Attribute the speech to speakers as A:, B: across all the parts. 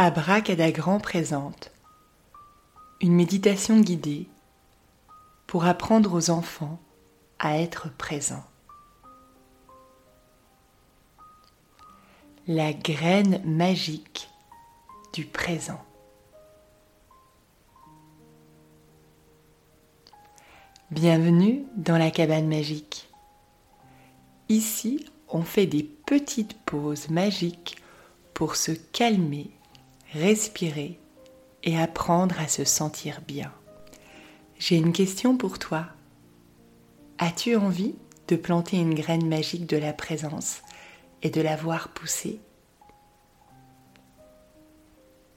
A: Abracadagran présente une méditation guidée pour apprendre aux enfants à être présents. La graine magique du présent. Bienvenue dans la cabane magique. Ici, on fait des petites pauses magiques pour se calmer respirer et apprendre à se sentir bien. J'ai une question pour toi. As-tu envie de planter une graine magique de la présence et de la voir pousser?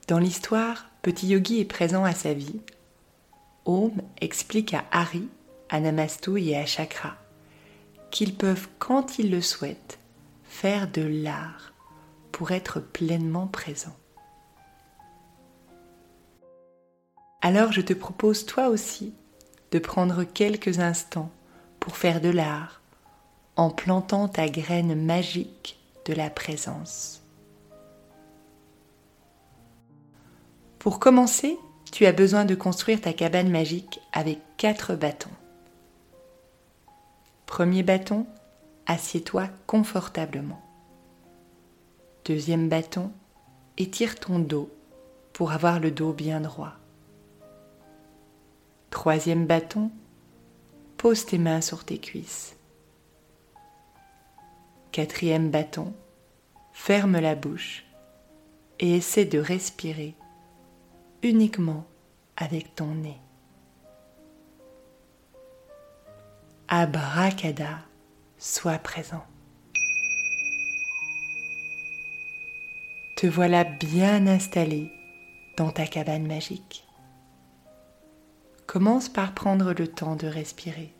A: Dans l'histoire, Petit Yogi est présent à sa vie. Om explique à Hari, à Namastu et à Chakra qu'ils peuvent, quand ils le souhaitent, faire de l'art pour être pleinement présents. Alors je te propose toi aussi de prendre quelques instants pour faire de l'art en plantant ta graine magique de la présence. Pour commencer, tu as besoin de construire ta cabane magique avec quatre bâtons. Premier bâton, assieds-toi confortablement. Deuxième bâton, étire ton dos pour avoir le dos bien droit. Troisième bâton, pose tes mains sur tes cuisses. Quatrième bâton, ferme la bouche et essaie de respirer uniquement avec ton nez. Abracada, sois présent. Te voilà bien installé dans ta cabane magique. Commence par prendre le temps de respirer.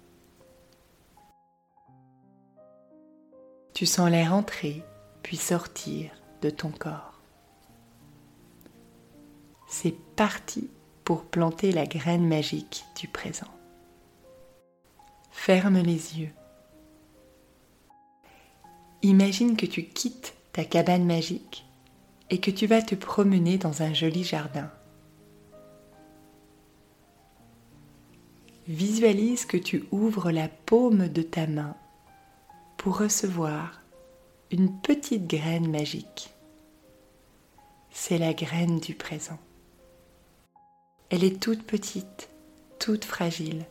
A: Tu sens l'air entrer puis sortir de ton corps. C'est parti pour planter la graine magique du présent. Ferme les yeux. Imagine que tu quittes ta cabane magique et que tu vas te promener dans un joli jardin. Visualise que tu ouvres la paume de ta main pour recevoir une petite graine magique. C'est la graine du présent. Elle est toute petite, toute fragile,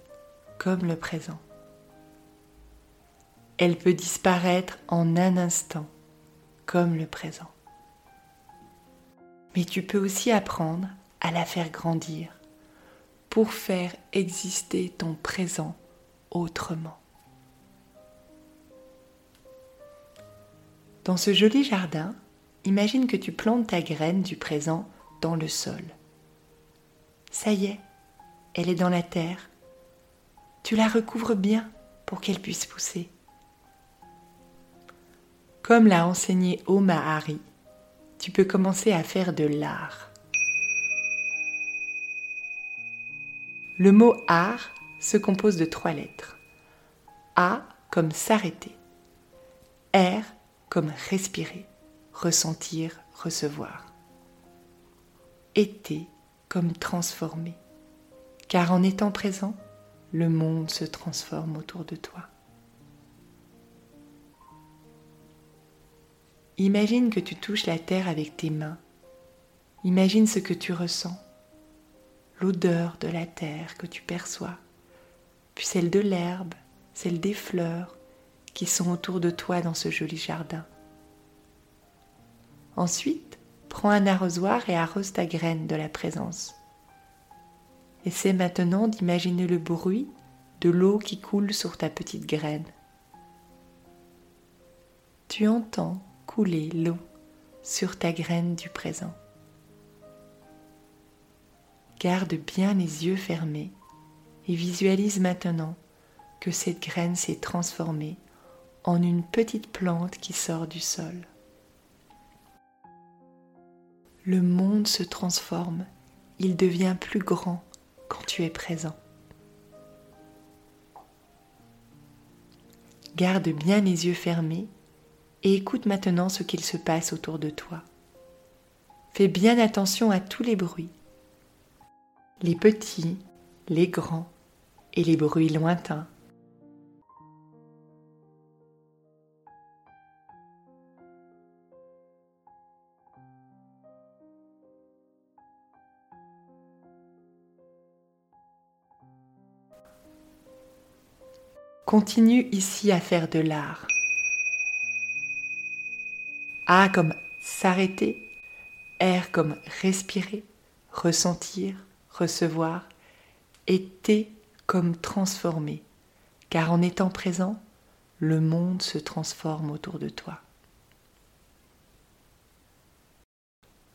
A: comme le présent. Elle peut disparaître en un instant, comme le présent. Mais tu peux aussi apprendre à la faire grandir pour faire exister ton présent autrement. Dans ce joli jardin, imagine que tu plantes ta graine du présent dans le sol. Ça y est, elle est dans la terre. Tu la recouvres bien pour qu'elle puisse pousser. Comme l'a enseigné Oma Hari, tu peux commencer à faire de l'art. Le mot art se compose de trois lettres. A comme s'arrêter. R comme respirer, ressentir, recevoir. T comme transformer. Car en étant présent, le monde se transforme autour de toi. Imagine que tu touches la terre avec tes mains. Imagine ce que tu ressens l'odeur de la terre que tu perçois, puis celle de l'herbe, celle des fleurs qui sont autour de toi dans ce joli jardin. Ensuite, prends un arrosoir et arrose ta graine de la présence. Essaie maintenant d'imaginer le bruit de l'eau qui coule sur ta petite graine. Tu entends couler l'eau sur ta graine du présent. Garde bien les yeux fermés et visualise maintenant que cette graine s'est transformée en une petite plante qui sort du sol. Le monde se transforme, il devient plus grand quand tu es présent. Garde bien les yeux fermés et écoute maintenant ce qu'il se passe autour de toi. Fais bien attention à tous les bruits, les petits, les grands et les bruits lointains. Continue ici à faire de l'art. A comme s'arrêter, R comme respirer, ressentir, recevoir, et T comme transformer, car en étant présent, le monde se transforme autour de toi.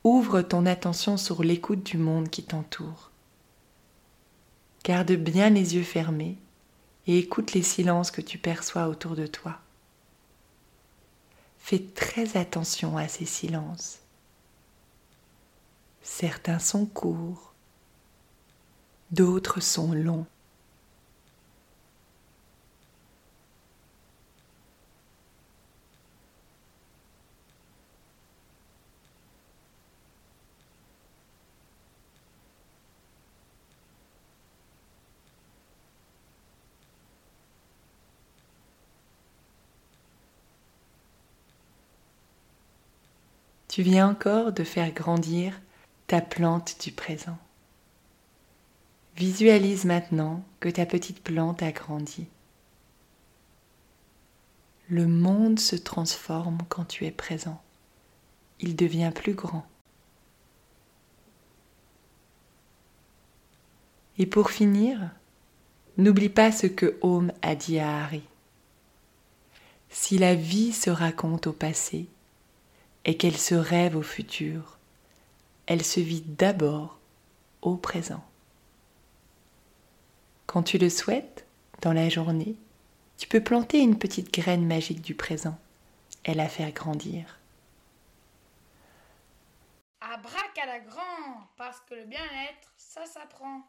A: Ouvre ton attention sur l'écoute du monde qui t'entoure. Garde bien les yeux fermés et écoute les silences que tu perçois autour de toi. Fais très attention à ces silences. Certains sont courts, d'autres sont longs. Tu viens encore de faire grandir ta plante du présent. Visualise maintenant que ta petite plante a grandi. Le monde se transforme quand tu es présent. Il devient plus grand. Et pour finir, n'oublie pas ce que Home a dit à Harry. Si la vie se raconte au passé, et qu'elle se rêve au futur, elle se vit d'abord au présent. Quand tu le souhaites, dans la journée, tu peux planter une petite graine magique du présent et la faire grandir.
B: À la grand, parce que le bien-être, ça s'apprend.